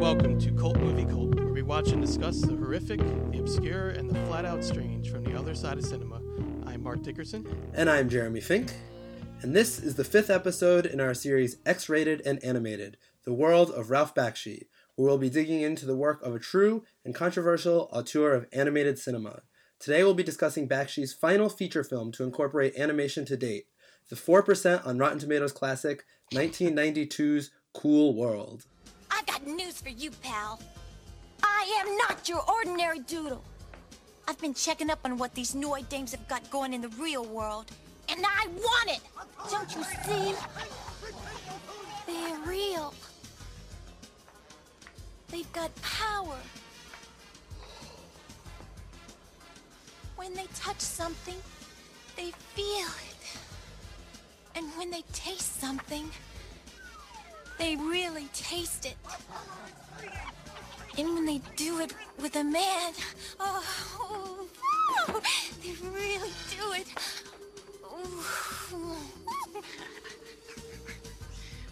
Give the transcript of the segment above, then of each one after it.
Welcome to Cult Movie Cult, where we watch and discuss the horrific, the obscure, and the flat out strange from the other side of cinema. I'm Mark Dickerson. And I'm Jeremy Fink. And this is the fifth episode in our series X Rated and Animated The World of Ralph Bakshi, where we'll be digging into the work of a true and controversial auteur of animated cinema. Today we'll be discussing Bakshi's final feature film to incorporate animation to date, the 4% on Rotten Tomatoes classic 1992's Cool World. I've got news for you, pal. I am not your ordinary doodle. I've been checking up on what these Noid dames have got going in the real world, and I want it! Don't you see? They're real. They've got power. When they touch something, they feel it. And when they taste something, they really taste it. And when they do it with a man, oh, they really do it.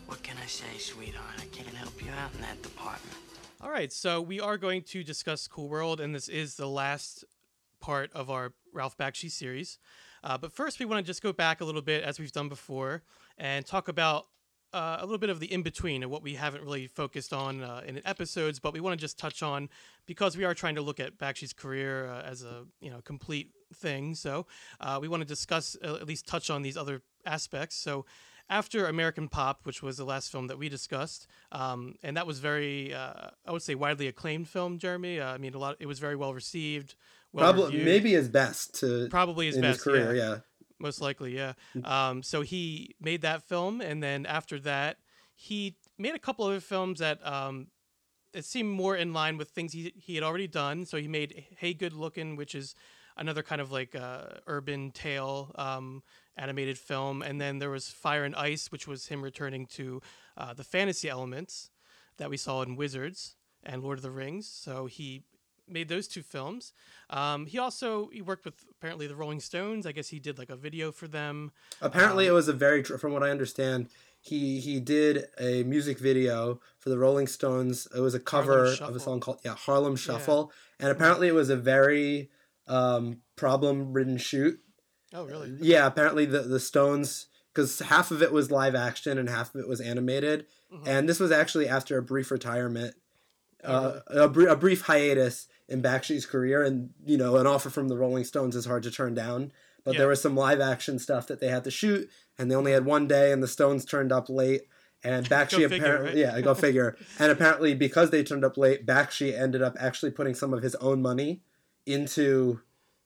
What can I say, sweetheart? I can't help you out in that department. All right, so we are going to discuss Cool World, and this is the last part of our Ralph Bakshi series. Uh, but first, we want to just go back a little bit, as we've done before, and talk about uh, a little bit of the in between and what we haven't really focused on uh, in episodes, but we want to just touch on because we are trying to look at Bakshi's career uh, as a you know complete thing. So uh, we want to discuss uh, at least touch on these other aspects. So after American Pop, which was the last film that we discussed, um, and that was very uh, I would say widely acclaimed film. Jeremy, I mean a lot. It was very well received. Well Probably, reviewed. maybe his best to Probably his best, his career, yeah. yeah. Most likely yeah. Um, so he made that film and then after that he made a couple other films that um, that seemed more in line with things he, he had already done. So he made hey good looking which is another kind of like uh, urban tale um, animated film. And then there was fire and ice which was him returning to uh, the fantasy elements that we saw in wizards and lord of the rings. So he made those two films. Um, he also he worked with apparently the Rolling Stones. I guess he did like a video for them. Apparently, Um, it was a very, from what I understand, he he did a music video for the Rolling Stones. It was a cover of a song called yeah Harlem Shuffle, and apparently it was a very um, problem-ridden shoot. Oh, really? Yeah, apparently the the Stones because half of it was live action and half of it was animated, Mm-hmm. and this was actually after a brief retirement, uh, a, br- a brief hiatus in Bakshi's career, and you know an offer from the Rolling Stones is hard to turn down. But Yeah. there was some live action stuff that they had to shoot, and they only had one day, and the Stones turned up late. And Bakshi apparently, right? yeah, go figure. and apparently, because they turned up late, Bakshi ended up actually putting some of his own money into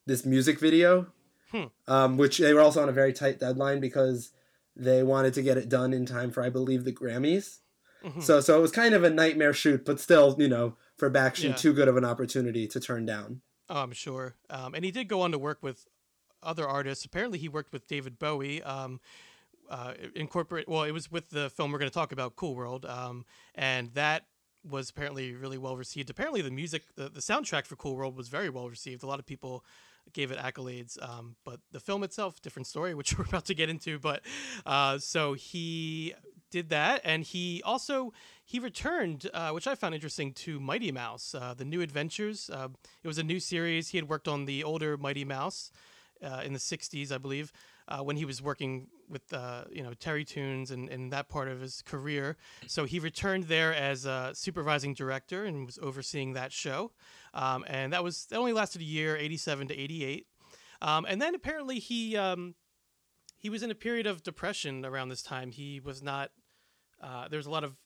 this music video, Hmm. um, which they were also on a very tight deadline because they wanted to get it done in time for, I believe, the Grammys. Mhm. So, so it was kind of a nightmare shoot, but still, you know, for Bakshi, Yeah. too good of an opportunity to turn down. Oh, I'm sure. Um, and he did go on to work with other artists. Apparently, he worked with David Bowie. Um, uh, incorporate. Well, it was with the film we're going to talk about, Cool World, um, and that was apparently really well received. Apparently, the music, the, the soundtrack for Cool World was very well received. A lot of people gave it accolades, um, but the film itself, different story, which we're about to get into. But uh, so he did that, and he also he returned, uh, which I found interesting, to Mighty Mouse, uh, the New Adventures. Uh, it was a new series. He had worked on the older Mighty Mouse uh, in the '60s, I believe, uh, when he was working with uh, you know Terrytoons and, and that part of his career. So he returned there as a supervising director and was overseeing that show. Um, and that was that only lasted a year, '87 to '88. Um, and then apparently he um, he was in a period of depression around this time. He was not. Uh, there was a lot of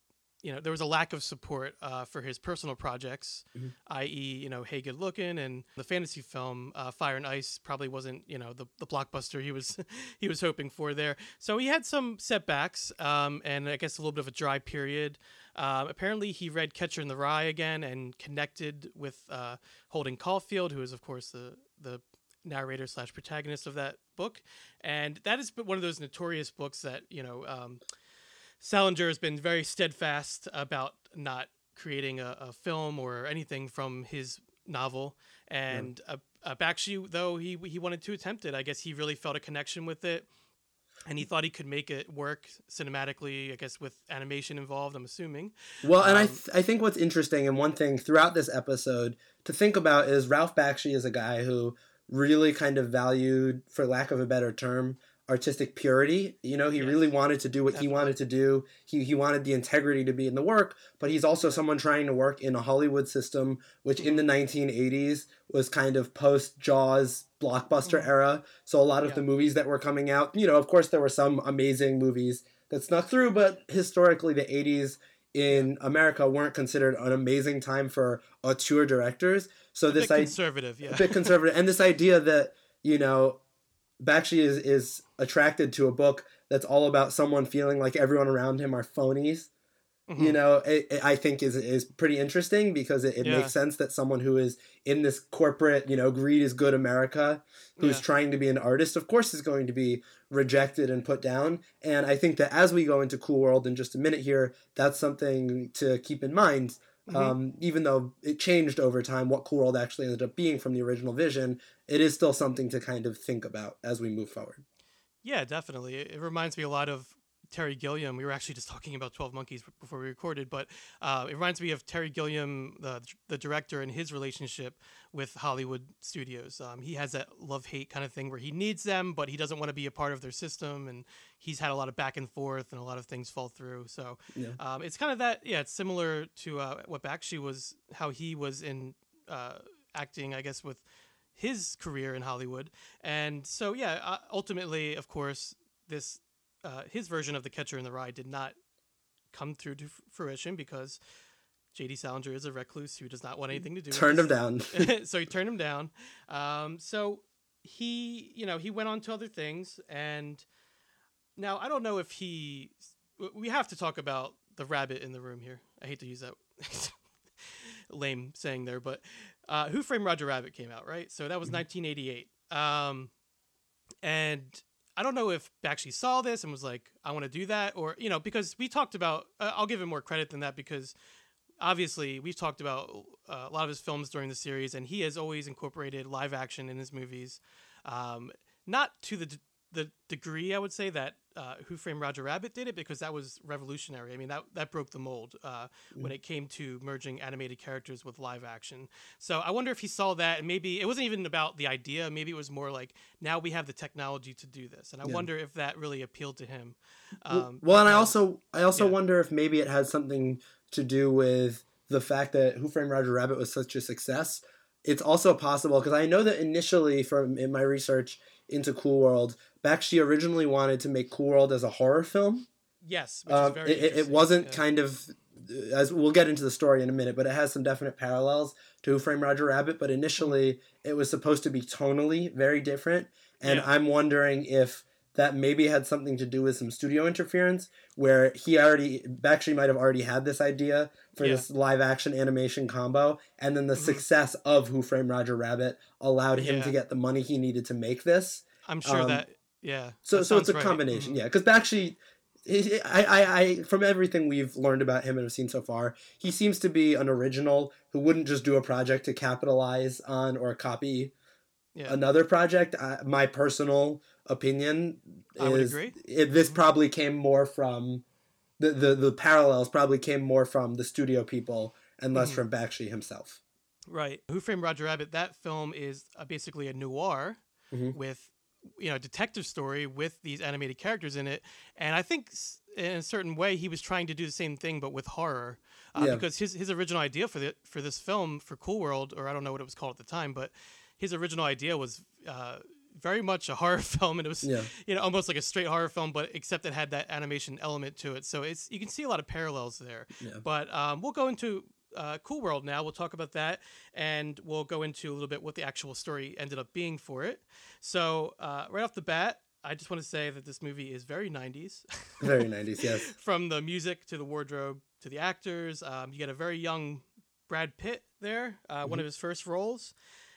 you know there was a lack of support uh, for his personal projects, i.e. you know Hey Good Looking and the fantasy film uh, Fire and Ice probably wasn't you know the, the blockbuster he was he was hoping for there. So he had some setbacks um, and I guess a little bit of a dry period. Um, apparently he read Catcher in the Rye again and connected with uh, Holden Caulfield, who is of course the the narrator slash protagonist of that book, and that is one of those notorious books that you know. Um, Salinger has been very steadfast about not creating a, a film or anything from his novel. And uh, uh, Bakshi, though he he wanted to attempt it, I guess he really felt a connection with it. and he thought he could make it work cinematically. I guess with animation involved. I'm assuming. Well, and I Um, th- I think what's interesting and one thing throughout this episode to think about is Ralph Bakshi is a guy who really kind of valued, for lack of a better term, artistic purity. You know, he Yes. really wanted to do what he wanted to do. He he wanted the integrity to be in the work, but he's also someone trying to work in a Hollywood system which in the Mm-hmm. 1980s was kind of post Jaws blockbuster era. So a lot of Yeah. the movies that were coming out, you know, of course there were some amazing movies that snuck through, but historically the 80s in America weren't considered an amazing time for auteur directors. So A this bit idea conservative, yeah. a bit conservative and this idea that you know Bakshi is is attracted to a book that's all about someone feeling like everyone around him are phonies Mhm. you know it, it- i think is is pretty interesting because it, it Yeah. makes sense that someone who is in this corporate you know greed is good america who's Yeah. trying to be an artist of course is going to be rejected and put down and i think that as we go into cool world in just a minute here that's something to keep in mind Mhm. um, even though it changed over time what cool world actually ended up being from the original vision it is still something to kind of think about as we move forward Yeah, definitely. It, it reminds me a lot of Terry Gilliam. We were actually just talking about Twelve Monkeys before we recorded, but uh, it reminds me of Terry Gilliam, the the director, and his relationship with Hollywood studios. Um, he has that love hate kind of thing where he needs them, but he doesn't want to be a part of their system, and he's had a lot of back and forth, and a lot of things fall through. So Yeah. um, it's kind of that. Yeah, it's similar to uh, what Bakshi was, how he was in uh, acting, I guess, with his career in Hollywood. And so, yeah, uh, ultimately, of course, this uh, his version of the Catcher in the Rye did not come through to fruition because J.D. Salinger is a recluse who does not want anything to do. with turned him down so he turned him down. Um, so he, you know, he went on to other things, and now I don't know if he. We have to talk about the rabbit in the room here. I hate to use that lame saying there, but uh, Who Framed Roger Rabbit came out, right? So that was 1988. Um, and I don't know if Bakshi saw this and was like, I want to do that, or, you know, because we talked about, uh, I'll give him more credit than that because obviously we've talked about uh, a lot of his films during the series, and he has always incorporated live action in his movies. Um, not to the, d- the degree, I would say, that uh, Who Framed Roger Rabbit did it, because that was revolutionary. I mean, that, that broke the mold uh, when it came to merging animated characters with live action. So I wonder if he saw that, and maybe it wasn't even about the idea. Maybe it was more like, now we have the technology to do this. And I Yeah. wonder if that really appealed to him. Well- Um, well, and I um, also I also yeah. wonder if maybe it had something to do with the fact that Who Framed Roger Rabbit was such a success. It's also possible because I know that initially, from in my research into Cool World, Bakshi originally wanted to make Cool World as a horror film. Yes, which Um, is very it, it- wasn't Yeah. kind of as we'll get into the story in a minute, but it has some definite parallels to Who Framed Roger Rabbit. But initially, it was supposed to be tonally very different, and Yeah. I'm wondering if that maybe had something to do with some studio interference, where he already actually might have already had this idea for Yeah. this live action animation combo, and then the Mhm. success of Who Framed Roger Rabbit allowed him to get the money he needed to make this. I'm sure um, that, yeah. So so it's a right. combination, Mhm. yeah. Because Bakshi, he- I, I, I, from everything we've learned about him and have seen so far, he seems to be an original who wouldn't just do a project to capitalize on or copy Yeah. another project. I, my personal opinion is. It, this Mhm. probably came more from the, the the parallels probably came more from the studio people and less Mhm. from Bakshi himself. Right. Who Framed Roger Rabbit? That film is uh, basically a noir Mhm. with, you know, detective story with these animated characters in it. And I think in a certain way he was trying to do the same thing, but with horror. Uh, Yeah. Because his, his original idea for the for this film for Cool World, or I don't know what it was called at the time, but his original idea was uh, very much a horror film, and it was Yeah. you know almost like a straight horror film, but except it had that animation element to it. So it's you can see a lot of parallels there. Yeah. But um, we'll go into uh, Cool World now. We'll talk about that, and we'll go into a little bit what the actual story ended up being for it. So uh, right off the bat, I just want to say that this movie is very 90s. Very nineties, yes. From the music to the wardrobe to the actors, um, you get a very young Brad Pitt there, uh, one of his first roles,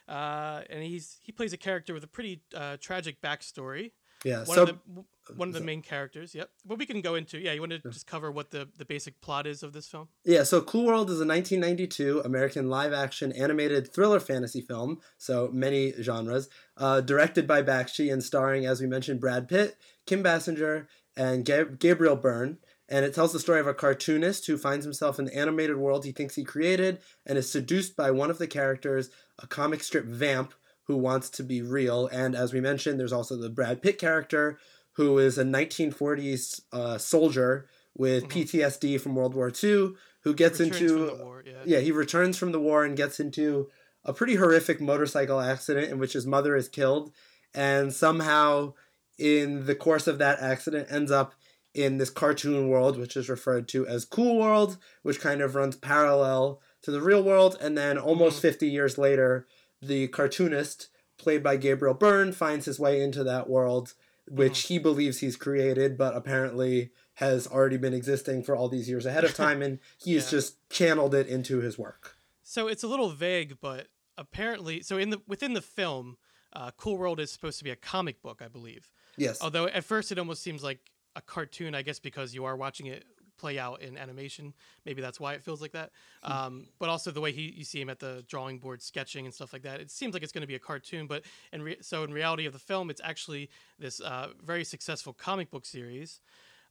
uh, and he's he plays a character with a pretty uh, tragic backstory. Yeah. one so of the one of the main characters. Yep. But we can go into yeah. You want to just cover what the the basic plot is of this film? Yeah, so Cool World is a 1992 American live action animated thriller fantasy film, so many genres, uh, directed by Bakshi and starring, as we mentioned, Brad Pitt, Kim Basinger, and Gab- Gabriel Byrne. And it tells the story of a cartoonist who finds himself in the animated world he thinks he created and is seduced by one of the characters, a comic strip vamp who wants to be real. And as we mentioned, there's also the Brad Pitt character who is a 1940s uh, soldier with PTSD from World War II who gets Mm-hmm. Into war, yeah. yeah he returns from the war and gets into a pretty horrific motorcycle accident in which his mother is killed and somehow in the course of that accident ends up in this cartoon world which is referred to as cool world which kind of runs parallel to the real world and then almost Mm-hmm. 50 years later the cartoonist played by Gabriel Byrne finds his way into that world which he believes he's created but apparently has already been existing for all these years ahead of time and he's Yeah. just channeled it into his work So it's a little vague, but apparently, so in the within the film, uh, Cool World is supposed to be a comic book, I believe. yes Although at first it almost seems like a cartoon, I guess because you are watching it play out in animation. Maybe that's why it feels like that. Hmm. Um, but also the way he you see him at the drawing board sketching and stuff like that, it seems like it's going to be a cartoon. But in re- so in reality of the film, it's actually this uh, very successful comic book series.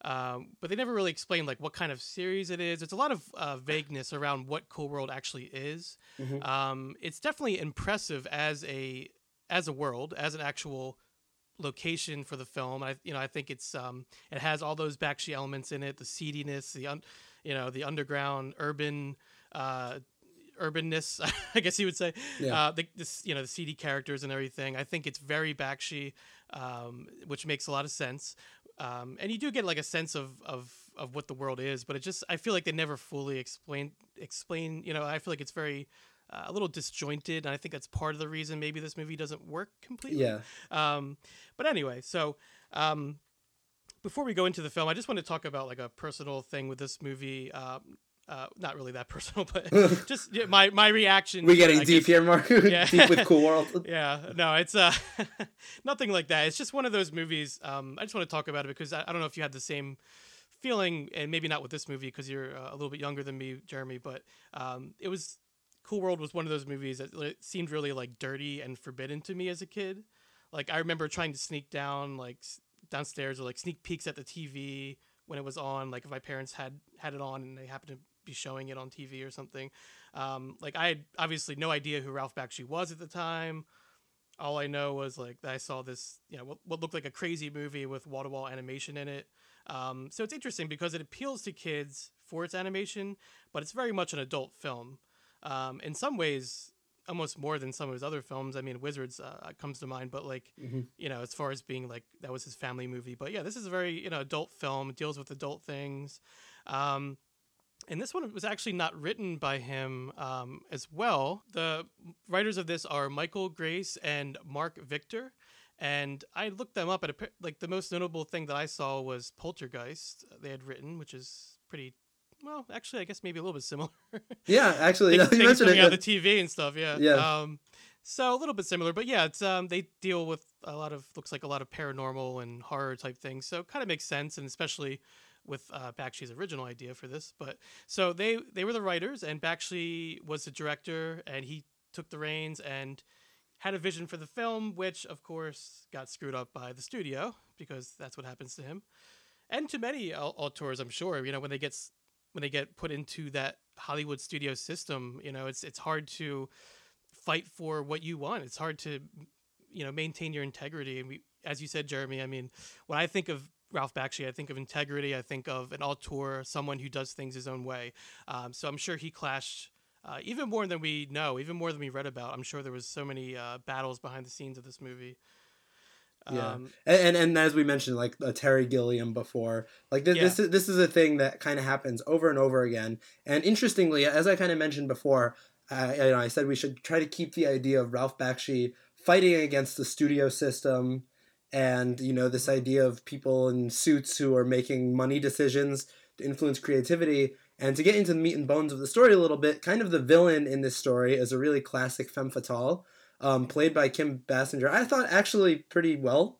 Um, but they never really explain like what kind of series it is. There's a lot of uh, vagueness around what Cool World actually is. Um, it's definitely impressive as a as a world, as an actual location for the film. I you know I think it's um it has all those Bakshi elements in it, the seediness, the un, you know the underground urban uh urbanness, I guess you would say. Yeah. Uh, the this you know the seedy characters and everything. I think it's very Bakshi, um, which makes a lot of sense. Um, and you do get like a sense of, of of what the world is, but it just I feel like they never fully explain explain. You know, I feel like it's very uh, a little disjointed, and I think that's part of the reason maybe this movie doesn't work completely. Yeah. Um, but anyway, so um, before we go into the film, I just want to talk about like a personal thing with this movie. Um, uh, not really that personal, but just yeah, my my reaction. We're it, getting deep guess. here, Mark. Yeah. deep with Cool World. Yeah, no, it's uh, nothing like that. It's just one of those movies. Um, I just want to talk about it because I, I don't know if you had the same feeling, and maybe not with this movie because you're uh, a little bit younger than me, Jeremy. But um, it was Cool World was one of those movies that seemed really like dirty and forbidden to me as a kid. Like I remember trying to sneak down like downstairs or like sneak peeks at the TV when it was on. Like if my parents had had it on and they happened to be showing it on TV or something. Um, like I had obviously no idea who Ralph Bakshi was at the time. All I know was like I saw this, you know, what, what looked like a crazy movie with wall to wall animation in it. Um, so it's interesting because it appeals to kids for its animation, but it's very much an adult film. Um, in some ways, almost more than some of his other films. I mean, Wizards uh, comes to mind, but like, you know, as far as being like that was his family movie. But yeah, this is a very you know adult film. It deals with adult things. Um, and this one was actually not written by him um, as well. The writers of this are Michael Grais and Mark Victor. And I looked them up. At a, like the most notable thing that I saw was Poltergeist. They had written, which is pretty. Well, actually, I guess maybe a little bit similar. Yeah, actually, things, you mentioned coming it. out the TV and stuff. Yeah. Yeah. Um, so a little bit similar, but yeah, it's um they deal with a lot of looks like a lot of paranormal and horror type things. So it kind of makes sense, and especially with uh, Bakshi's original idea for this. But so they they were the writers, and Bakshi was the director, and he took the reins and had a vision for the film, which of course got screwed up by the studio because that's what happens to him, and to many auteurs, I'm sure. You know, when they get when they get put into that Hollywood studio system, you know, it's it's hard to fight for what you want. It's hard to you know maintain your integrity. And we, as you said, Jeremy, I mean, when I think of Ralph Bakshi, I think of integrity. I think of an auteur, someone who does things his own way. Um, so I'm sure he clashed. Uh, even more than we know, even more than we read about. I'm sure there was so many uh, battles behind the scenes of this movie. Yeah, Um, and, and and as we mentioned, like uh, Terry Gilliam before, like th- this is this is a thing that kind of happens over and over again. And interestingly, as I kind of mentioned before, uh, you know, I said we should try to keep the idea of Ralph Bakshi fighting against the studio system, and you know this idea of people in suits who are making money decisions to influence creativity. And to get into the meat and bones of the story a little bit, kind of the villain in this story is a really classic femme fatale um, played by Kim Basinger. I thought actually pretty well.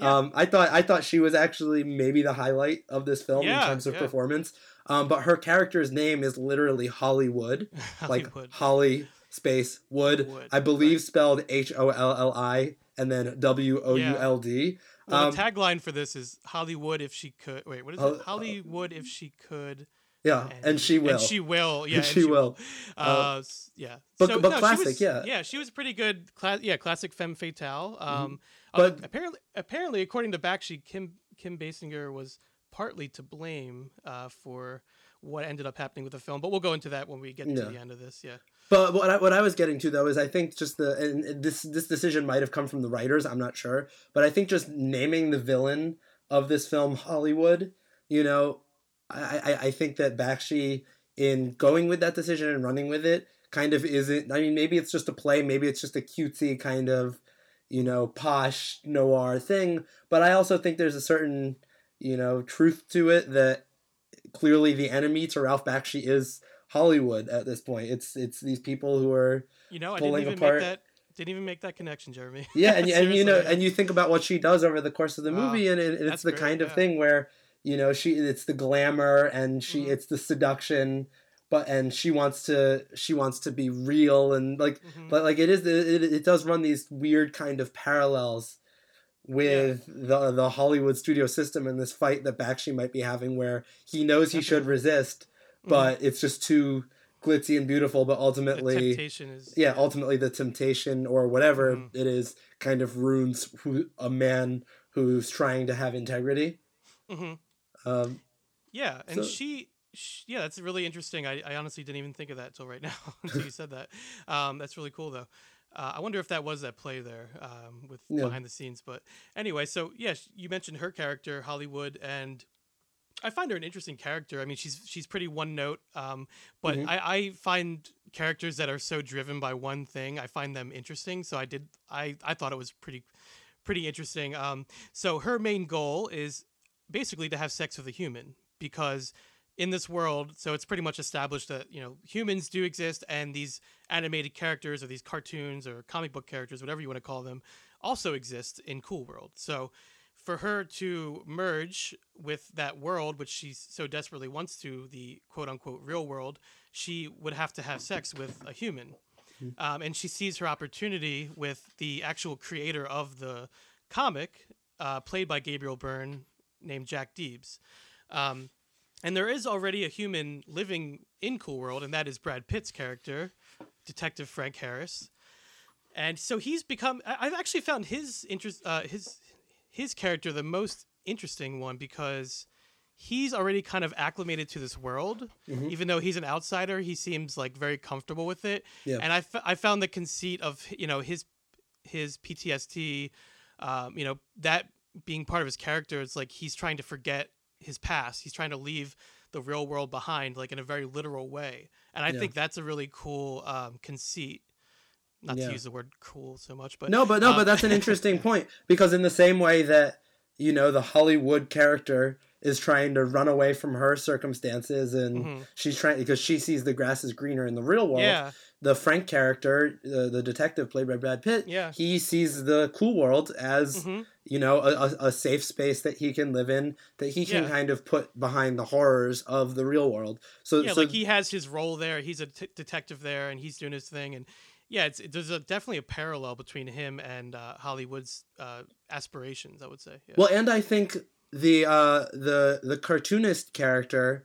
Yeah. Um, I thought I thought she was actually maybe the highlight of this film in terms of yeah. performance. Um, but her character's name is literally Hollywood, like Holly space Wood. Wood, I believe right. spelled H O L L I and then W O U L D. Well, Um, the tagline for this is Hollywood if she could. Wait, what is it? Hollywood if she could. Yeah, and, she will. And she will. Yeah, and she will. Uh, s- yeah. but- So, but no, she classic, was- yeah. Yeah, she was pretty good. Cla- yeah, classic femme fatale. Um, But- although apparently, apparently, according to Bakshi, Kim Kim Basinger was partly to blame uh, for what ended up happening with the film. But we'll go into that when we get Yeah. to the end of this. Yeah. But what I, what I was getting to though is I think just the and this this decision might have come from the writers. I'm not sure, but I think just naming the villain of this film Hollywood, you know, I I, I think that Bakshi in going with that decision and running with it kind of isn't. I mean, maybe it's just a play, maybe it's just a cutesy kind of, you know, posh noir thing. But I also think there's a certain you know truth to it that clearly the enemy to Ralph Bakshi is Hollywood at this point. It's it's these people who are You know, I didn't Pulling even apart- make that. Didn't even make that connection, Jeremy. yeah, and, and you know, and you think about what she does over the course of the Wow. movie, and, it, it's That's the great, kind of yeah. thing where you know she it's the glamour and she Mhm. it's the seduction, but and she wants to she wants to be real and like Mhm. but like it is it, it does run these weird kind of parallels with the the Hollywood studio system and this fight that Bakshi might be having where he knows he should resist, but it's just too glitzy and beautiful, but Mm-hmm. ultimately is. yeah, ultimately the temptation or whatever Mhm. it is kind of ruins who, a man who's trying to have integrity. Mhm. Um, Yeah, and So- she, sh yeah, that's really interesting. I, I honestly didn't even think of that until right now until you said that. Um, that's really cool though. Uh, I wonder if that was that play there um, with Yeah. behind the scenes. But anyway, so yeah, you mentioned her character Hollywood, and I find her an interesting character. I mean, she's she's pretty one note, um, but Mhm. I, I find characters that are so driven by one thing, I find them interesting. So I did, I I thought it was pretty pretty interesting. Um, so her main goal is basically to have sex with a human because in this world, so it's pretty much established that you know humans do exist, and these animated characters or these cartoons or comic book characters, whatever you want to call them, also exist in Cool World. So for her to merge with that world, which she so desperately wants to, the quote unquote real world, she would have to have sex with a human. Um, and she sees her opportunity with the actual creator of the comic, uh, played by Gabriel Byrne, named Jack Deebs. Um, and there is already a human living in Cool World, and that is Brad Pitt's character, Detective Frank Harris. And so he's become. I- I've actually found his interest, uh, his his character the most interesting one because he's already kind of acclimated to this world. Even though he's an outsider, he seems like very comfortable with it. Yeah. And I, f- I found the conceit of you know his his PTSD, um, you know that being part of his character. It's like he's trying to forget his past. He's trying to leave the real world behind, like in a very literal way. And I Yeah. think that's a really cool um, conceit. Not Yeah. to use the word cool so much, but no, but no, um, but that's an interesting point because in the same way that you know the Hollywood character is trying to run away from her circumstances and Mhm. she's trying because she sees the grass is greener in the real world. yeah, the Frank character, uh, the detective played by Brad Pitt, Yeah. he sees the cool world as Mhm. You know a, a, safe space that he can live in, that he can Yeah. kind of put behind the horrors of the real world. So, yeah, so like he has his role there. He's a t- detective there, and he's doing his thing. And yeah, it's there's a, definitely a parallel between him and uh, Hollywood's uh, aspirations. I would say. Yeah. well, and I think the uh, the the cartoonist character,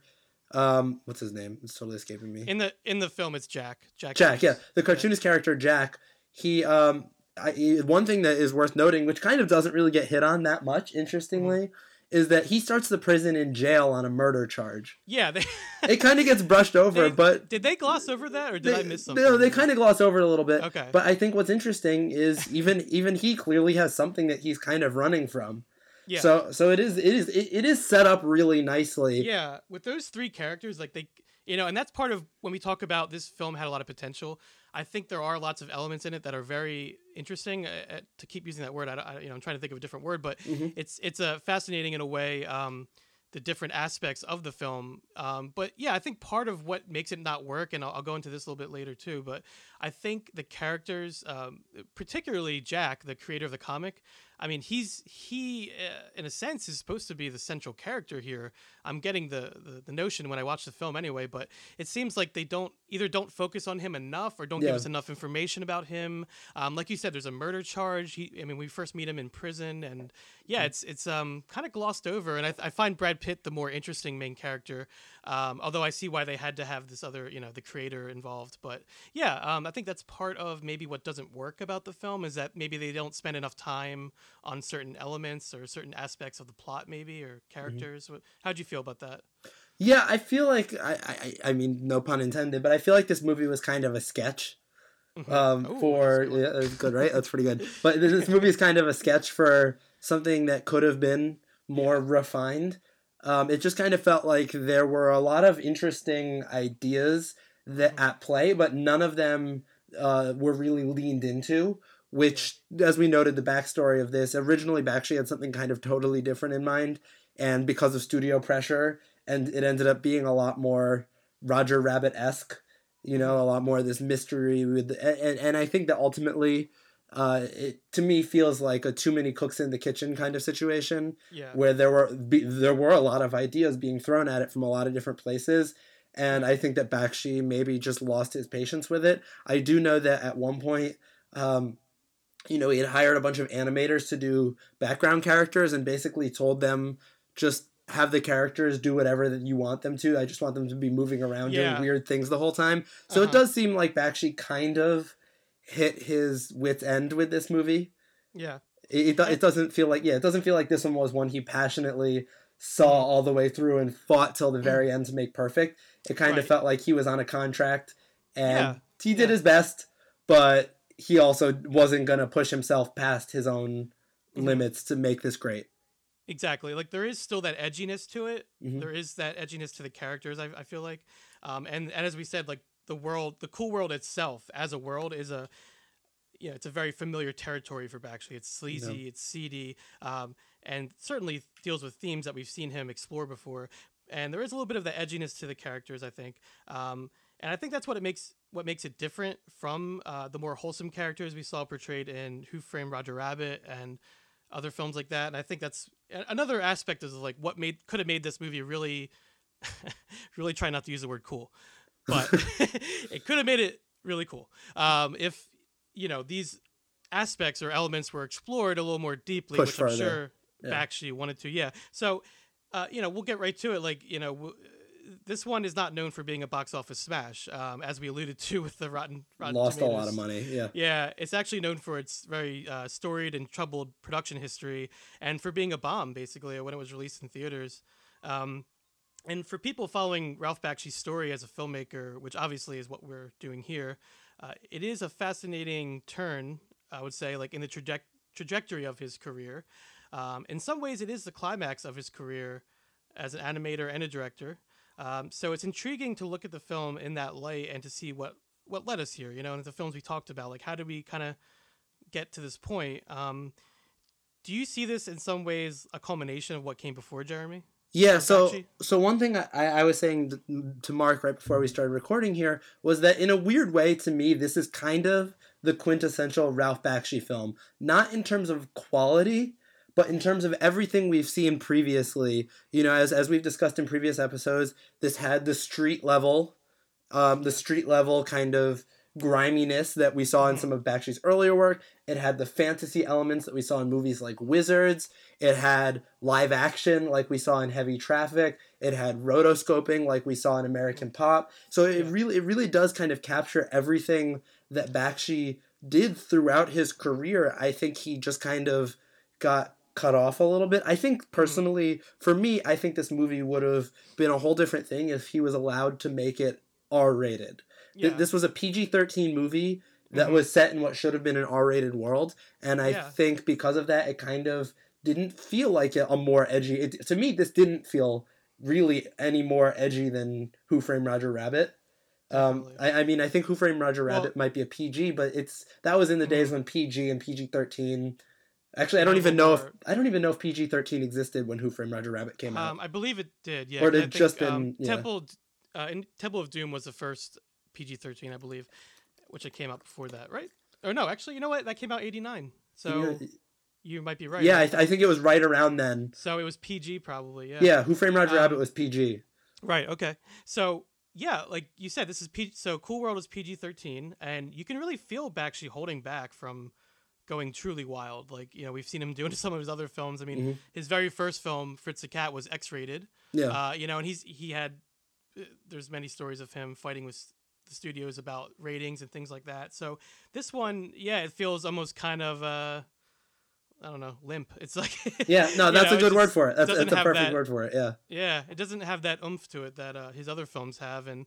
um, what's his name? It's totally escaping me. in the in the film, it's Jack. Jack. Jack, yeah, the cartoonist character Jack. He, um, I, one thing that is worth noting, which kind of doesn't really get hit on that much, interestingly, Mm-hmm. is that he starts the prison in jail on a murder charge. Yeah. They, It kind of gets brushed over, they- but did they gloss over that, or did they, I miss something? No, they kind of gloss over it a little bit. Okay. But I think what's interesting is even even he clearly has something that he's kind of running from. Yeah. So so it is it is it, it is set up really nicely. Yeah, with those three characters, like they, you know, and that's part of when we talk about this film had a lot of potential. I think there are lots of elements in it that are very interesting. Uh, uh, to keep using that word, I, I, you know I'm trying to think of a different word, but Mhm. it's it's a fascinating in a way. Um, the different aspects of the film, um, but yeah, I think part of what makes it not work, and I'll, I'll go into this a little bit later too. But I think the characters, um, particularly Jack, the creator of the comic, I mean, he's he uh, in a sense is supposed to be the central character here. I'm getting the, the the notion when I watch the film anyway, but it seems like they don't either don't focus on him enough or don't Yeah. give us enough information about him. Um, like you said, there's a murder charge. He, I mean, we first meet him in prison, and yeah, it's it's um kind of glossed over. And I, I find Brad Pitt the more interesting main character. Um, although I see why they had to have this other, you know, the creator involved. But yeah, um, I think that's part of maybe what doesn't work about the film is that maybe they don't spend enough time on certain elements or certain aspects of the plot, maybe or characters. What How'd you feel about that? Yeah, I feel like I, I I mean no pun intended, but I feel like this movie was kind of a sketch. Um, Ooh, for that's good. yeah, that's good, right? That's pretty good. But this, this movie is kind of a sketch for something that could have been more refined. Um, it just kind of felt like there were a lot of interesting ideas that at play, but none of them uh, were really leaned into. Which, as we noted, the backstory of this originally Bakshi had something kind of totally different in mind, and because of studio pressure, and it ended up being a lot more Roger Rabbit esque. You know, a lot more of this mystery with, and and I think that ultimately, uh, it to me feels like a too many cooks in the kitchen kind of situation Yeah. where there were be, there were a lot of ideas being thrown at it from a lot of different places and I think that Bakshi maybe just lost his patience with it. I do know that at one point um, you know, he had hired a bunch of animators to do background characters and basically told them just have the characters do whatever that you want them to. I just want them to be moving around Yeah. doing weird things the whole time. So it Uh-huh. does seem like Bakshi kind of hit his wits end with this movie. Yeah. It, it, it doesn't feel like yeah, it doesn't feel like this one was one he passionately saw Mm-hmm. all the way through and fought till the very end to make perfect. It kind of felt like he was on a contract and Yeah, he did yeah. his best, but he also wasn't gonna push himself past his own Mm-hmm. limits to make this great. Exactly. Like there is still that edginess to it. Mhm. There is that edginess to the characters. I, I feel like, um, and and as we said, like the world, the cool world itself as a world is a, you know, it's a very familiar territory for Bakshi. It's sleazy, it's seedy, um, and certainly deals with themes that we've seen him explore before. And there is a little bit of the edginess to the characters, I think. Um, and I think that's what it makes what makes it different from uh, the more wholesome characters we saw portrayed in Who Framed Roger Rabbit and other films like that. And I think that's another aspect is like what made could have made this movie really, really try not to use the word cool, but it could have made it really cool um, if you know these aspects or elements were explored a little more deeply, Push which. I'm sure Yeah. Bakshi wanted to. Yeah. So, uh, you know, we'll get right to it. Like, you know. This one is not known for being a box office smash, um, as we alluded to with the Rotten. Rotten Lost a lot of money. Yeah. Yeah, it's actually known for its very uh, storied and troubled production history, and for being a bomb basically when it was released in theaters. Um, and for people following Ralph Bakshi's story as a filmmaker, which obviously is what we're doing here, uh, it is a fascinating turn, I would say, like in the traje- trajectory of his career. Um, in some ways, it is the climax of his career as an animator and a director. Um, so it's intriguing to look at the film in that light and to see what what led us here. You know, and the films we talked about, like how did we kind of get to this point? Um, do you see this in some ways a culmination of what came before Jeremy? Yeah, so so one thing I, I was saying to Mark right before we started recording here was that in a weird way to me this is kind of the quintessential Ralph Bakshi film, not in terms of quality, but in terms of everything we've seen previously. You know, as as we've discussed in previous episodes, this had the street level, um, the street level kind of griminess that we saw in some of Bakshi's earlier work. It had the fantasy elements that we saw in movies like Wizards. It had live action like we saw in Heavy Traffic. It had rotoscoping like we saw in American Pop. So it really it really does kind of capture everything that Bakshi did throughout his career. I think he just kind of got cut off a little bit. I think personally, for me, I think this movie would have been a whole different thing if he was allowed to make it R rated. Yeah. This was a PG 13 movie that Mhm. was set in what should have been an R rated world. And I Yeah. think because of that, it kind of didn't feel like a, a more edgy. It, to me, this didn't feel really any more edgy than Who Framed Roger Rabbit. Um, I, I mean, I think Who Framed Roger Well- Rabbit might be a PG, but it's that was in the days Mhm. when PG and PG thirteen. Actually, I don't even know if I don't even know if PG thirteen existed when Who Framed Roger Rabbit came out. Um, I believe it did. Yeah. Or 'cause did I think, just um, yeah. Temple, uh, in Temple of Doom was the first PG thirteen, I believe, which it came out before that, right? Or no, actually, you know what? That came out eighty nine. So Yeah, You might be right. Yeah, I, th- I think it was right around then. so it was PG probably. Yeah. Yeah, Who Framed Roger Um, Rabbit was PG. Right. Okay. So yeah, like you said, this is P. So Cool World is PG thirteen, and you can really feel Bakshi holding back from going truly wild. Like you know, we've seen him doing in some of his other films. I mean, Mm-hmm. his very first film, Fritz the Cat, was X rated. Yeah. Uh, you know, and he's he had uh, there's many stories of him fighting with the studios about ratings and things like that. So this one, yeah, it feels almost kind of uh, I don't know, limp. It's like yeah, no, you that's know, a good word for it. That's, that's a perfect that- word for it. Yeah. yeah, it doesn't have that oomph to it that uh, his other films have, and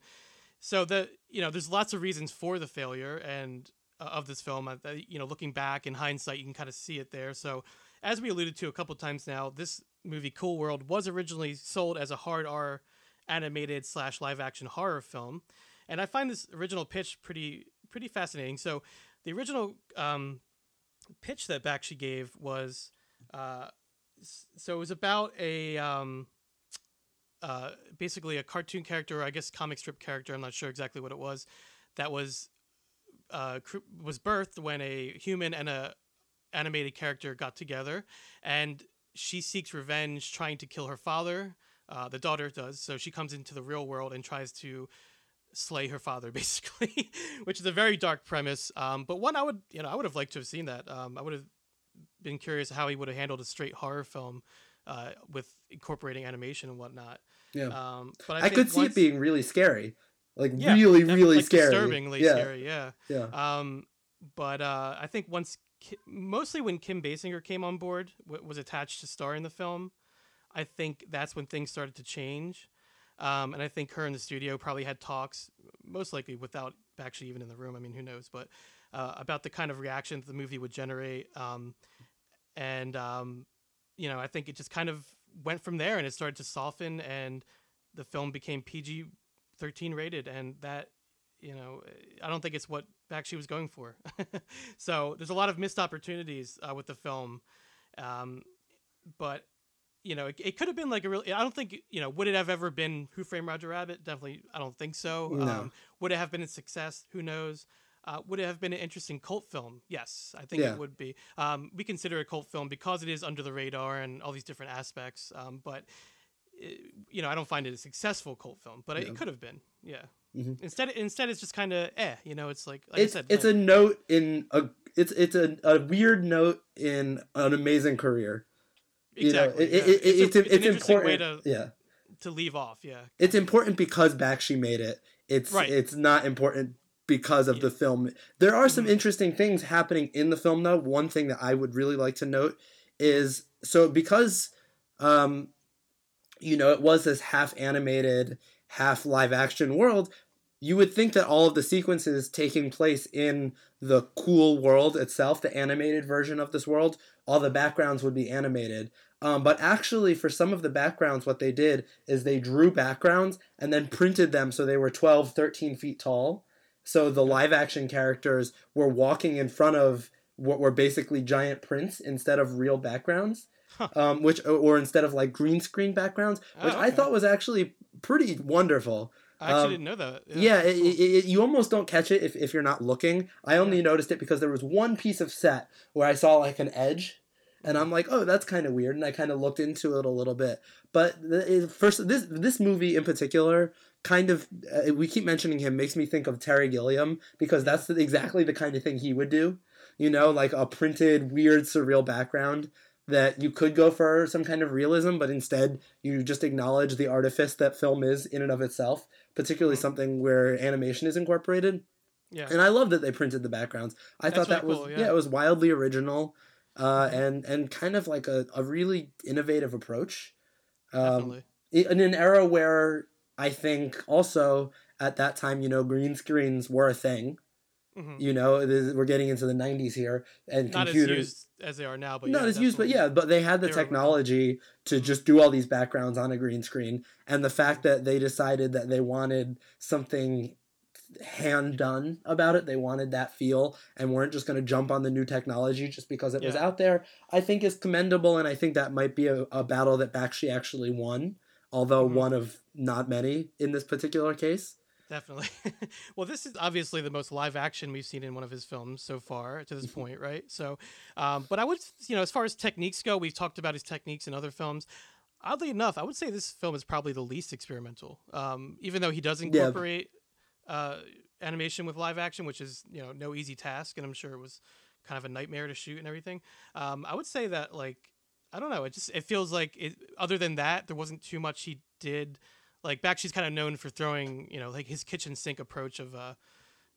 so the you know there's lots of reasons for the failure and of this film. You know, looking back in hindsight, you can kind of see it there. So as we alluded to a couple times now, this movie Cool World was originally sold as a hard R animated slash live action horror film, and I find this original pitch pretty pretty fascinating. So the original um, pitch that Bakshi gave was uh, so it was about a um, uh, basically a cartoon character, I guess comic strip character. I'm not sure exactly what it was. That was uh, was birthed when a human and a animated character got together, and she seeks revenge, trying to kill her father. Uh, the daughter does, so she comes into the real world and tries to slay her father, basically, which is a very dark premise. Um, but one I would, you know, I would have liked to have seen that. Um, I would have been curious how he would have handled a straight horror film uh, with incorporating animation and whatnot. Yeah. Um, but I, I, could see once- it being really scary. Like yeah, really, really like scary. disturbingly yeah. scary. Yeah. Yeah. Um, but uh, I think once, Ki- mostly when Kim Basinger came on board, w- was attached to star in the film, I think that's when things started to change. Um, and I think her in the studio probably had talks, most likely without actually even in the room. I mean, who knows? But uh, about the kind of reaction that the movie would generate. Um, and um, you know, I think it just kind of went from there, and it started to soften, and the film became PG thirteen rated, and that you know, I don't think it's what Bakshi was going for. so there's a lot of missed opportunities uh, with the film, um, but you know, it, it could have been like a real. I don't think you know. Would it have ever been Who Framed Roger Rabbit? Definitely, I don't think so. No. Um, would it have been a success? Who knows? Uh, would it have been an interesting cult film? Yes, I think Yeah. it would be. Um, we consider a cult film because it is under the radar and all these different aspects. Um, but it, you know, I don't find it a successful cult film, but Yeah. it could have been. Yeah. Mhm. Instead, instead it's just kind of eh. You know, it's like, like it's I said, it's eh. a note in a it's it's a, a weird note in an amazing career. You know, exactly. it- yeah. it- it- it's, a- it's, an interesting important. way to yeah, to leave off. Yeah. it's important because Bakshi made it. It's Right. it's not important because of the film. There are some Mhm. interesting things happening in the film though. One thing that I would really like to note is so because um you know it was this half animated, half live action world, you would think that all of the sequences taking place in the cool world itself, the animated version of this world, all the backgrounds would be animated. Um, but actually, for some of the backgrounds, what they did is they drew backgrounds and then printed them so they were 12, 13 feet tall. So the live action characters were walking in front of what were basically giant prints instead of real backgrounds, Huh. um, which or instead of like green screen backgrounds, Oh, which I thought was actually pretty wonderful. I actually Um, didn't know that. Yeah, it, cool. it, it, you almost don't catch it if, if you're not looking. I only noticed it because there was one piece of set where I saw like an edge, and I'm like, oh, that's kind of weird, and I kind of looked into it a little bit. But the, first, this this movie in particular, kind of, uh, we keep mentioning him, makes me think of Terry Gilliam because that's the, exactly the kind of thing he would do. You know, like a printed, weird, surreal background that you could go for some kind of realism, but instead you just acknowledge the artifice that film is in and of itself, particularly Mhm. something where animation is incorporated. yeah. And I love that they printed the backgrounds. I That's thought that really was cool, yeah. yeah. it was wildly original, uh, Mhm. and and kind of like a, a really innovative approach. Um, Definitely. in an era where I think also at that time, you know, green screens were a thing. Mhm. You know, we're getting into the '90s here, and Not as computers used as they are now, but not yeah, as used, but yeah, but they had the They were technology to just do all these backgrounds on a green screen, and the fact that they decided that they wanted something hand done about it, they wanted that feel, and weren't just going to jump on the new technology just because it was out there. I think is commendable, and I think that might be a, a battle that Bakshi actually won, although Mhm. one of not many in this particular case. Definitely. well, this is obviously the most live action we've seen in one of his films so far to this Mm-hmm. point, right? So, um, but I would, you know, as far as techniques go, we've talked about his techniques in other films. Oddly enough, I would say this film is probably the least experimental. Um, even though he does incorporate uh, animation with live action, which is you know no easy task, and I'm sure it was kind of a nightmare to shoot and everything. Um, I would say that like I don't know, it just it feels like it. Other than that, there wasn't too much he did. Like Bakshi's kind of known for throwing, you know, like his kitchen sink approach of uh,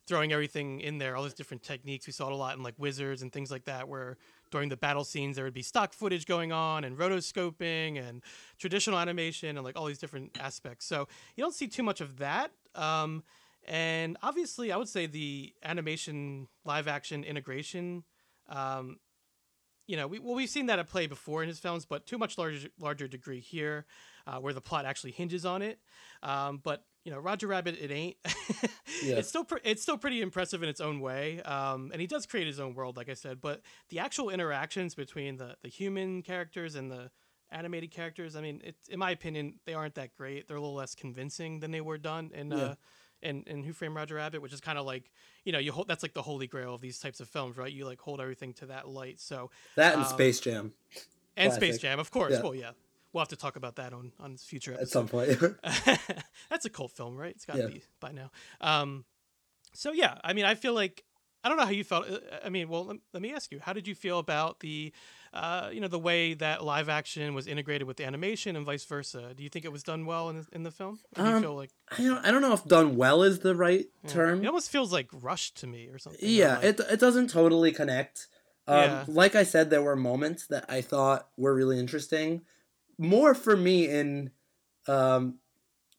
throwing everything in there, all these different techniques. We saw it a lot in like Wizards and things like that, where during the battle scenes there would be stock footage going on and rotoscoping and traditional animation and like all these different aspects. So you don't see too much of that. Um, and obviously, I would say the animation live action integration. Um, you know, we, well, we've seen that at play before in his films, but to a much larger larger degree here, uh, where the plot actually hinges on it. Um, but you know, Roger Rabbit, it ain't. Yeah. It's still pre- it's still pretty impressive in its own way, um, and he does create his own world, like I said. But the actual interactions between the the human characters and the animated characters, I mean, it's in my opinion, they aren't that great. They're a little less convincing than they were done in Yeah. uh, in, in Who Framed Roger Rabbit, which is kind of like you know you hold that's like the holy grail of these types of films, right? You like hold everything to that light. So That and Um, Space Jam and Classic. Space Jam, of course. Yeah. Well, yeah, we'll have to talk about that on on future at some point. That's a cult film, right? It's got to Yeah. be by now. Um, so yeah, I mean, I feel like I don't know how you felt. uh, I mean, well, let, let me ask you, how did you feel about the, uh, you know, the way that live action was integrated with the animation and vice versa? Do you think it was done well in the, in the film? Or do you Um, feel like I don't, I don't know if done well is the right yeah. term. It almost feels like rushed to me or something. Yeah, like- it it doesn't totally connect. Um, Yeah. Like I said, there were moments that I thought were really interesting. More for me in, um,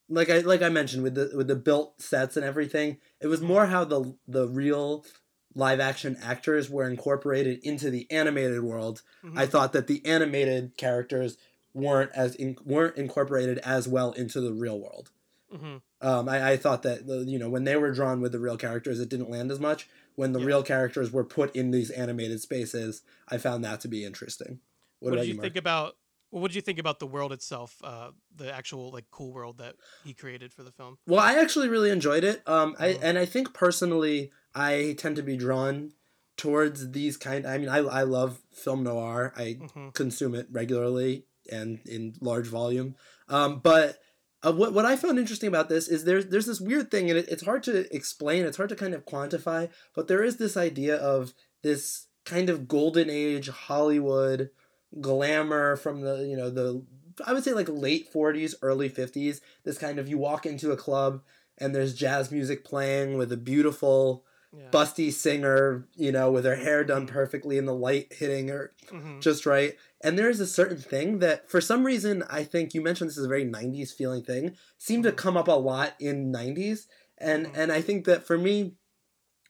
like I like I mentioned with the with the built sets and everything. It was more how the the real live action actors were incorporated into the animated world. Mhm. I thought that the animated characters weren't as in, weren't incorporated as well into the real world. Mhm. Um, I, I thought that you know when they were drawn with the real characters, it didn't land as much. When the Yeah. real characters were put in these animated spaces, I found that to be interesting. What, What, did you Mark? think about? Well, what did you think about the world itself? Uh, the actual like cool world that he created for the film. Well, I actually really enjoyed it. Um, I Mhm. and I think personally, I tend to be drawn towards these kind. I mean, I I love film noir. I Mhm. consume it regularly and in large volume. Um, but uh, what what I found interesting about this is there's there's this weird thing, and it, it's hard to explain. It's hard to kind of quantify. But there is this idea of this kind of golden age Hollywood glamour from the you know the I would say like late 40s, early 50s. This kind of you walk into a club and there's jazz music playing with a beautiful Yeah. busty singer, you know, with her hair done perfectly and the light hitting her Mhm. just right. And there's a certain thing that, for some reason, I think you mentioned this is a very '90s feeling thing. Seemed to Mhm. come up a lot in '90s, and Mhm. and I think that for me,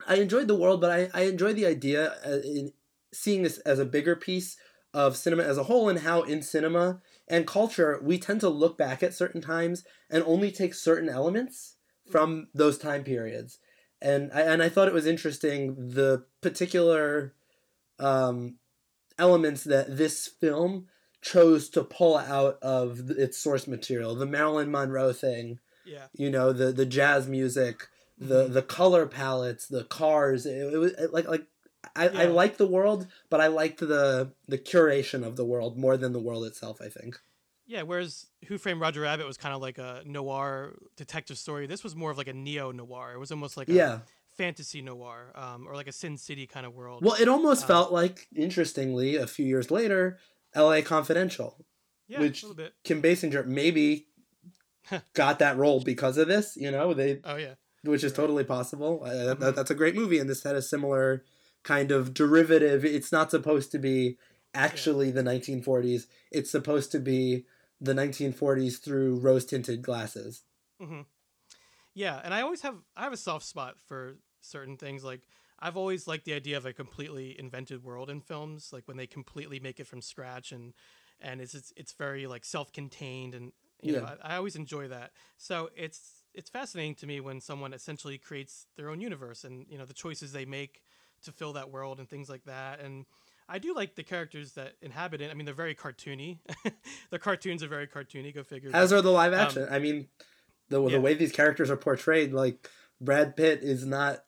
I enjoyed the world, but I I enjoyed the idea uh, in seeing this as a bigger piece of cinema as a whole, and how in cinema and culture we tend to look back at certain times and only take certain elements from those time periods. And I, and I thought it was interesting the particular um, elements that this film chose to pull out of its source material. The Marilyn Monroe thing, Yeah. you know, the the jazz music, the Mhm. the color palettes, the cars. It, it was it- like like I, I Yeah. liked the world, but I liked the the curation of the world more than the world itself. I think. Yeah, whereas Who Framed Roger Rabbit was kind of like a noir detective story. This was more of like a neo noir. It was almost like a Yeah. fantasy noir, um, or like a Sin City kind of world. Well, it almost Uh, felt like, interestingly, a few years later, L.A. Confidential. yeah, which- a little bit. Kim Basinger maybe got that role because of this. You know, they Oh yeah, which is totally possible. Uh, that, Mhm. that's a great movie, and this had a similar kind of derivative. It's not supposed to be actually the 1940s. It's supposed to be the 1940s through rose tinted glasses. hmm yeah. And I always have I have a soft spot for certain things. Like I've always liked the idea of a completely invented world in films, like when they completely make it from scratch and and it's it's, it's very like self-contained and you know I, I always enjoy that. So it's it's fascinating to me when someone essentially creates their own universe and you know the choices they make to fill that world and things like that and I do like the characters that inhabit it. I mean, they're very cartoony. the cartoons are very cartoony. Go figure. As are the live Um, action. I mean, the Yeah. the way these characters are portrayed. Like Brad Pitt is not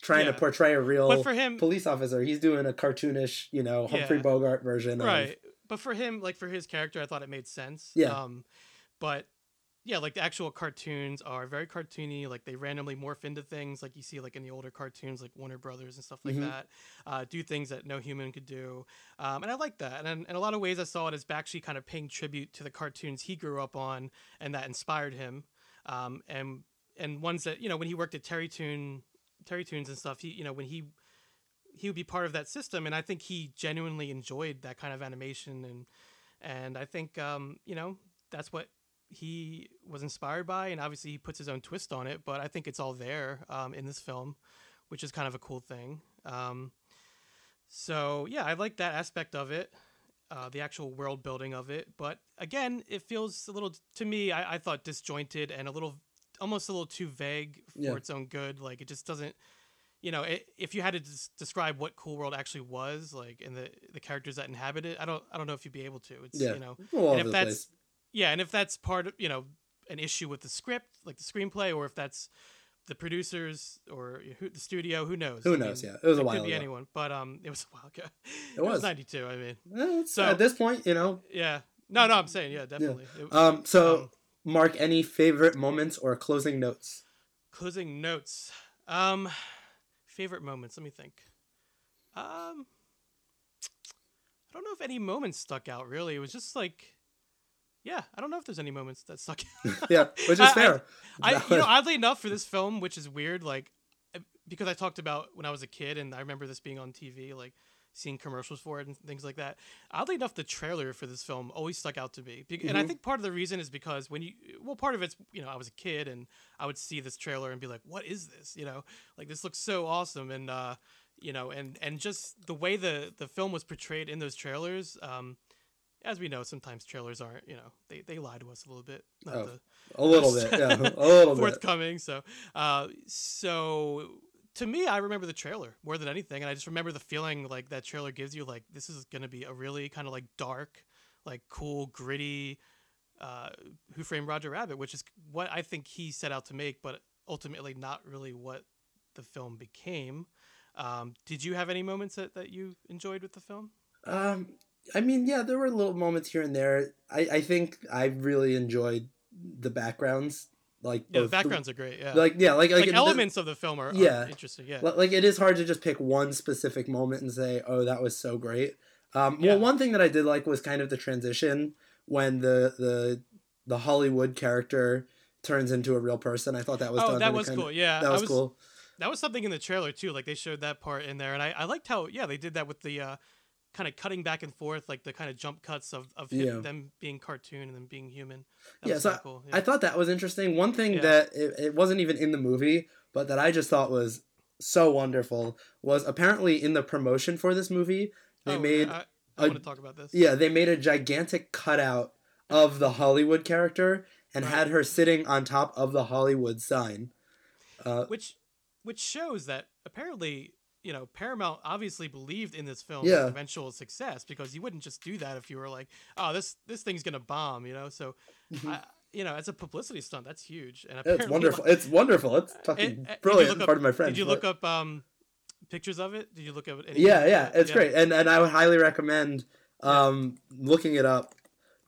trying Yeah. to portray a real But for him, police officer. He's doing a cartoonish, you know, Humphrey Yeah. Bogart version. Of, right? But for him, like for his character, I thought it made sense. Yeah. Um, but yeah, like the actual cartoons are very cartoony. Like they randomly morph into things, like you see like in the older cartoons, like Warner Brothers and stuff like Mhm. that. Uh, do things that no human could do, um, and I like that. And in, in a lot of ways, I saw it as Bakshi kind of paying tribute to the cartoons he grew up on and that inspired him. Um, and and ones that you know when he worked at Terrytoon, Terry Toons and stuff. He you know when he he would be part of that system and i think he genuinely enjoyed that kind of animation and and i think um you know that's what he was inspired by and obviously he puts his own twist on it but i think it's all there um, in this film which is kind of a cool thing um, so yeah i like that aspect of it uh, the actual world building of it but again it feels a little to me i, I thought disjointed and a little almost a little too vague for Yeah. its own good like it just doesn't you know, it, if you had to des- describe what Cool World actually was, like, and the the characters that inhabit it, I don't, I don't know if you'd be able to. It's, Yeah. you know, and if that's, place. Yeah, and if that's part of, you know, an issue with the script, like the screenplay, or if that's the producers or who, the studio, who knows? Who I knows? mean, yeah, it was a it while could be ago. anyone, but um, it was a while ago. It was. ninety two. I mean, Eh, So- at this point, you know. yeah, no, no, I'm saying, yeah, definitely. It- Um, so, Um, Mark, any favorite moments or closing notes? closing notes. Um, favorite moments. Let me think. Um, I don't know if any moments stuck out. Really, it was just like, yeah, I don't know if there's any moments that stuck. out. yeah, which is I- I- fair. I, you know, oddly enough, for this film, which is weird, like uh, because I talked about when I was a kid, and I remember this being on TV, like seeing commercials for it and things like that. Oddly enough, the trailer for this film always stuck out to me, and I Mhm. think part of the reason is because when you, well, part of it's you know I was a kid and I would see this trailer and be like, what is this? You know, like this looks so awesome, and uh, you know, and and just the way the the film was portrayed in those trailers. Um, as we know, sometimes trailers aren't, you know, they, they lie to us a little bit. Oh, to, a little bit, yeah, a little bit. forthcoming. So, uh, so to me, I remember the trailer more than anything, and I just remember the feeling like that trailer gives you. Like this is gonna be a really kind of like dark, like cool, gritty. Uh, Who Framed Roger Rabbit, which is what I think he set out to make, but ultimately not really what the film became. Um, did you have any moments that, that you enjoyed with the film? Um, I mean, yeah, there were little moments here and there. I, I think I really enjoyed the backgrounds. Like Yeah, the both the- backgrounds are great. Yeah, like yeah, like like, like, elements of the film are, are Yeah. interesting. Yeah, like it is hard to just pick one specific moment and say, "Oh, that was so great." Um, Yeah. Well, one thing that I did like was kind of the transition when the the the Holli Would character turns into a real person. I thought that was oh, done that was kind of- cool. Yeah, that I was, cool. That was something in the trailer too. Like they showed that part in there, and I, I liked how yeah they did that with the uh, kind of cutting back and forth, like the kind of jump cuts of of him, Yeah. them being cartoon and then being human. That Yeah, so cool. I thought that was interesting. One thing Yeah. that it, it wasn't even in the movie, but that I just thought was so wonderful was apparently in the promotion for this movie they Oh, made I, a- I want to talk about this. yeah they made a gigantic cutout of the Holli Would character and Right. had her sitting on top of the Hollywood sign. Uh, which which shows that apparently you know Paramount obviously believed in this film's Yeah. eventual success because you wouldn't just do that if you were like, oh this this thing's gonna bomb, you know. So, I, you know, as a publicity stunt, that's huge. And Mm-hmm. it's wonderful. It's wonderful. It's Eh, fucking eh, you brilliant. up- Pardon my French. Did you but- look up um pictures of it? Did you look up? any? Yeah, yeah, it's great, and and I would highly recommend um looking it up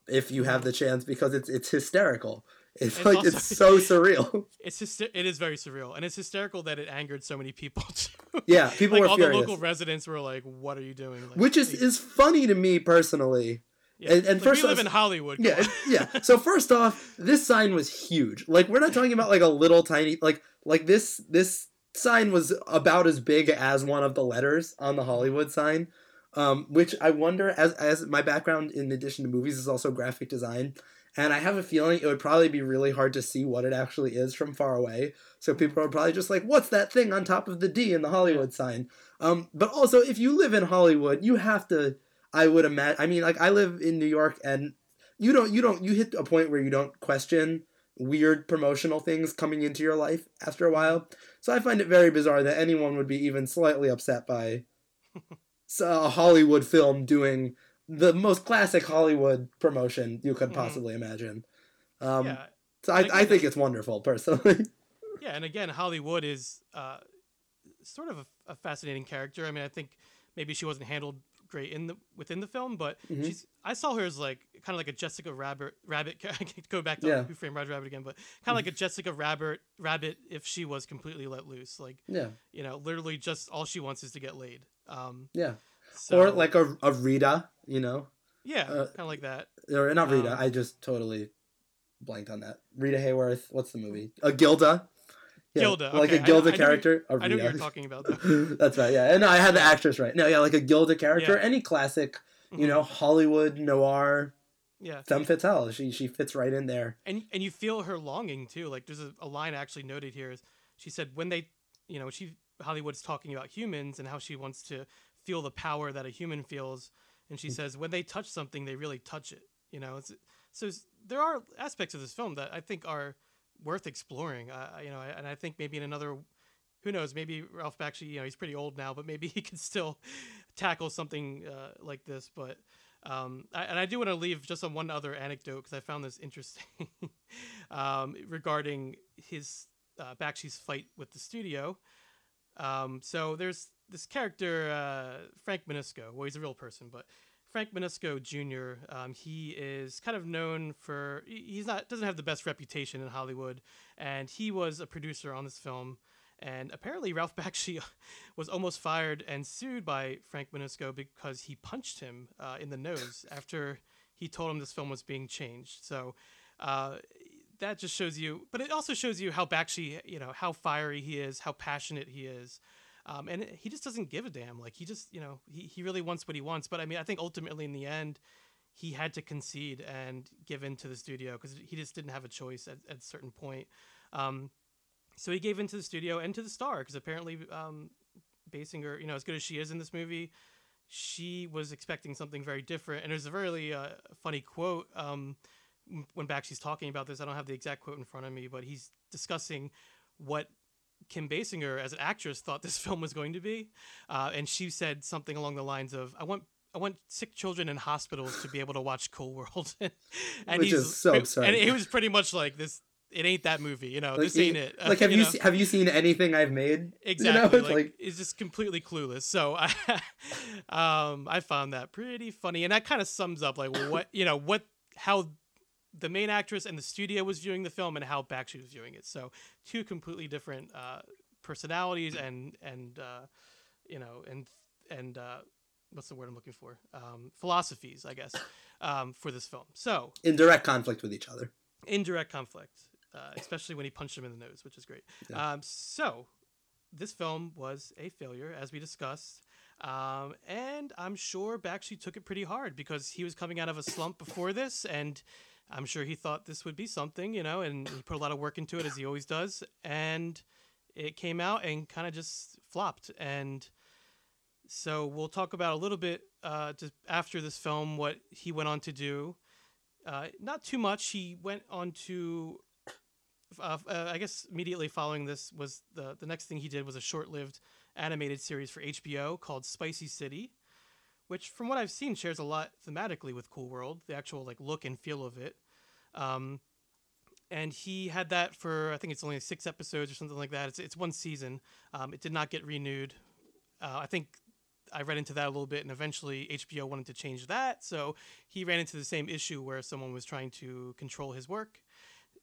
if you have the chance because it's it's hysterical. It's, It's like also- it's so surreal. It's hyster- it is very surreal, and it's hysterical that it angered so many people too. Yeah, people were like were all furious. the local residents were like, "What are you doing?" Like, Which is please- is funny to me personally. yeah. and- and Like, first we live off- in Hollywood. Yeah, yeah. So first off, this sign was huge. Like we're not talking about like a little tiny like like this this sign was about as big as one of the letters on the Hollywood sign. Um, which I wonder as as my background in addition to movies is also graphic design. And I have a feeling it would probably be really hard to see what it actually is from far away. So people are probably just like, "What's that thing on top of the D in the Hollywood sign?" Um, but also, if you live in Hollywood, you have to. I would imagine. I mean, like I live in New York, and you don't. You don't. You hit a point where you don't question weird promotional things coming into your life after a while. So I find it very bizarre that anyone would be even slightly upset by a Hollywood film doing the most classic Hollywood promotion you could Mhm. possibly imagine. Um, yeah. So I, I think it's wonderful, personally. Yeah, and again, Holli Would is uh, sort of a, a fascinating character. I mean, I think maybe she wasn't handled great in the within the film, but Mm-hmm. she's. I saw her as like kind of like a Jessica Rabbit. Rabbit. go back to Yeah. Who Framed Roger Rabbit again, but kind of like a Jessica Rabbit. Rabbit if she was completely let loose, like yeah, you know, literally just all she wants is to get laid. Um, yeah. so, or like a, a Rita, you know, yeah, uh, kind of like that. or not Rita. Um, I just totally blanked on that. Rita Hayworth. What's the movie? A Gilda. Yeah, Gilda, like okay, a I- Gilda I know character. A I know what Rita. you're talking about. that. That's right. Yeah, and no, I had the actress right. No, yeah, like a Gilda character. Yeah. Any classic, you Mhm. know, Hollywood noir Yeah, femme fatale. She she fits right in there. and and you feel her longing too. Like there's a, a line actually noted here. Is she said when they, you know, she Holli Would's talking about humans and how she wants to feel the power that a human feels, and Mm. she says when they touch something, they really touch it. You know, it's, so s- there are aspects of this film that I think are worth exploring. Uh, you know, and I think maybe in another. Who knows? Maybe Ralph Bakshi, you know, he's pretty old now, but maybe he can still tackle something uh, like this. But um, I, and I do want to leave just on one other anecdote because I found this interesting um, regarding his uh, Bakshi's fight with the studio. Um, so there's this character uh, Frank Mancuso. Well, he's a real person, but Frank Mancuso Jr. Um, he is kind of known for he's not doesn't have the best reputation in Hollywood, and he was a producer on this film. And apparently, Ralph Bakshi was almost fired and sued by Frank Mancuso because he punched him uh, in the nose after he told him this film was being changed. So uh, that just shows you, but it also shows you how Bakshi, you know, how fiery he is, how passionate he is. Um, and he just doesn't give a damn. Like he just, you know, he, he really wants what he wants. But I mean, I think ultimately in the end, he had to concede and give in to the studio because he just didn't have a choice at, at a certain point. Um, so he gave in to the studio and to the star because apparently um, Basinger, you know, as good as she is in this movie, she was expecting something very different. And there's a really uh, funny quote um, when Bakshi's talking about this. I don't have the exact quote in front of me, but he's discussing what Kim Basinger, as an actress, thought this film was going to be, uh, and she said something along the lines of, "I want." I want sick children in hospitals to be able to watch Cool World, and Which he's- is so absurd. And it was pretty much like this. It ain't that movie, you know. this ain't it. Like, have you, know? se- have you seen anything I've made? Exactly. You know, it's like, like it's just completely clueless. So I, um, I found that pretty funny, and that kind of sums up like what you know what how the main actress and the studio was viewing the film and how Bakshi was viewing it. So two completely different uh, personalities and and uh, you know and and uh, what's the word I'm looking for? Um, philosophies, I guess, um, for this film. So in direct conflict with each other. indirect conflict, uh, especially when he punched him in the nose, which is great. Um, so, this film was a failure, as we discussed. Um, and I'm sure Bakshi took it pretty hard because he was coming out of a slump before this, and I'm sure he thought this would be something, you know, and he put a lot of work into it, as he always does. And it came out and kind of just flopped. And so we'll talk about a little bit uh, just after this film what he went on to do. Uh, not too much. He went on to, uh, uh, I guess, immediately following this was the the next thing he did was a short-lived animated series for HBO called Spicy City, which, from what I've seen, shares a lot thematically with Cool World, the actual like look and feel of it. Um, and he had that for I think it's only six episodes or something like that. It's it's one season. Um, it did not get renewed. Uh, I think I read into that a little bit, and eventually HBO wanted to change that. So he ran into the same issue where someone was trying to control his work,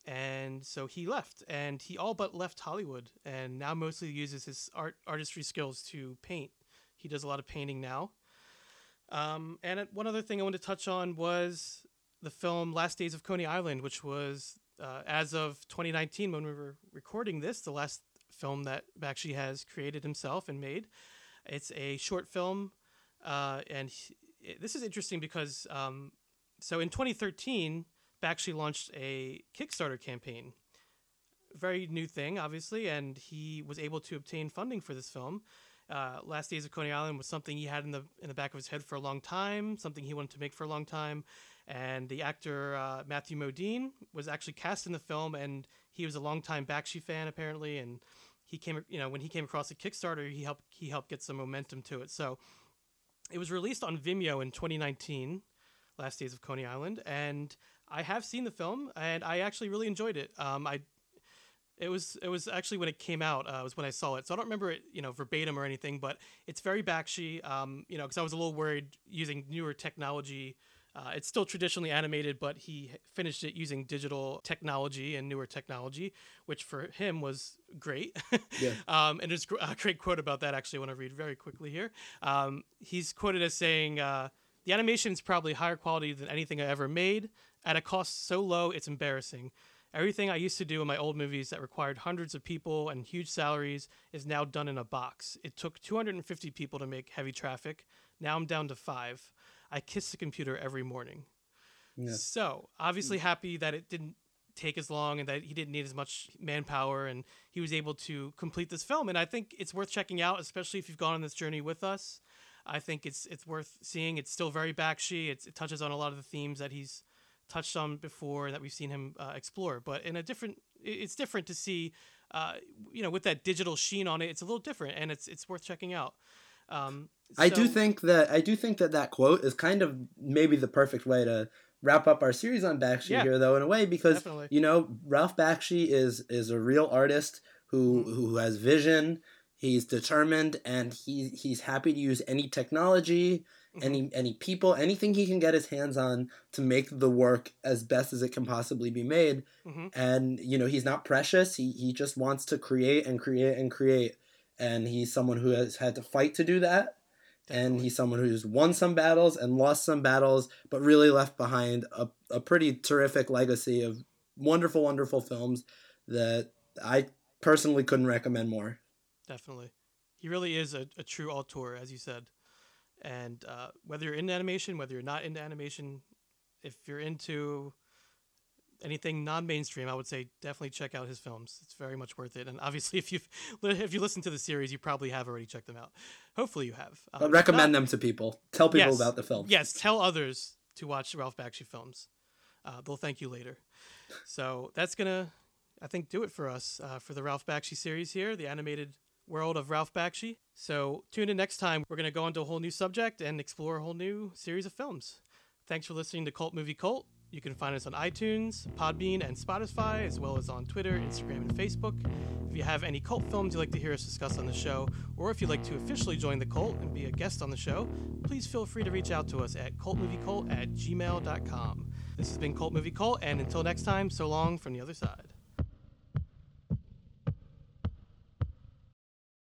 and so he left. And he all but left Hollywood, and now mostly uses his art artistry skills to paint. He does a lot of painting now. Um, and one other thing I wanted to touch on was the film Last Days of Coney Island, which was uh, as of 2019 when we were recording this, the last film that Bakshi has created himself and made. It's a short film, uh, and he, this is interesting because um, so in 2013, Bakshi launched a Kickstarter campaign. Very new thing, obviously, and he was able to obtain funding for this film. Uh, Last Days of Coney Island was something he had in the in the back of his head for a long time, something he wanted to make for a long time. And the actor uh, Matthew Modine was actually cast in the film, and he was a longtime Bakshi fan apparently, and he came you know when he came across the Kickstarter, he helped he helped get some momentum to it. So it was released on Vimeo in 2019, Last Days of Coney Island, and I have seen the film and I actually really enjoyed it. Um, I it was it was actually when it came out uh, was when I saw it, so I don't remember it you know verbatim or anything, but it's very Bakshi. Um, you know, because I was a little worried using newer technology. Uh, it's still traditionally animated, but he finished it using digital technology and newer technology, which for him was great. Yeah. um, and there's a great quote about that. Actually, I want to read very quickly here. Um, he's quoted as saying, uh, "The animation is probably higher quality than anything I ever made at a cost so low it's embarrassing." Everything I used to do in my old movies that required hundreds of people and huge salaries is now done in a box. It took 250 people to make Heavy Traffic. Now I'm down to five. I kiss the computer every morning. Yeah. So, obviously, mm. happy that it didn't take as long and that he didn't need as much manpower and he was able to complete this film. And I think it's worth checking out, especially if you've gone on this journey with us. I think it's it's worth seeing. It's still very Bakshi. It's, it touches on a lot of the themes that he's touched on before that we've seen him uh, explore, but in a different, it's different to see, uh, you know, with that digital sheen on it. It's a little different, and it's it's worth checking out. Um, I do think that I do think that that quote is kind of maybe the perfect way to wrap up our series on Bakshi Yeah. here, though, in a way, because Definitely. you know Ralph Bakshi is is a real artist who Mm-hmm. who has vision. He's determined, and he he's happy to use any technology, Mm-hmm. any any people, anything he can get his hands on to make the work as best as it can possibly be made. Mhm. And you know he's not precious. He he just wants to create and create and create. And he's someone who has had to fight to do that and he's someone who's won some battles and lost some battles, but really left behind a, a pretty terrific legacy of wonderful, wonderful films that I personally couldn't recommend more. Definitely. He really is a, a true auteur, as you said. And uh, whether you're into animation, whether you're not into animation, if you're into anything non-mainstream, I would say definitely check out his films. It's very much worth it. And obviously, if you've if you listen to the series, you probably have already checked them out. Hopefully, you have. Um, recommend not- them to people. Tell people Yes. about the film. Yes, tell others to watch Ralph Bakshi films. Uh, they'll thank you later. So that's gonna, I think, do it for us uh, for the Ralph Bakshi series here, the animated world of Ralph Bakshi. So tune in next time. We're gonna go into a whole new subject and explore a whole new series of films. Thanks for listening to Cult Movie Cult. You can find us on iTunes, Podbean, and Spotify, as well as on Twitter, Instagram, and Facebook. If you have any cult films you'd like to hear us discuss on the show, or if you'd like to officially join the cult and be a guest on the show, please feel free to reach out to us at cultmoviecult at gmail.com. This has been Cult Movie Cult, and until next time, so long from the other side.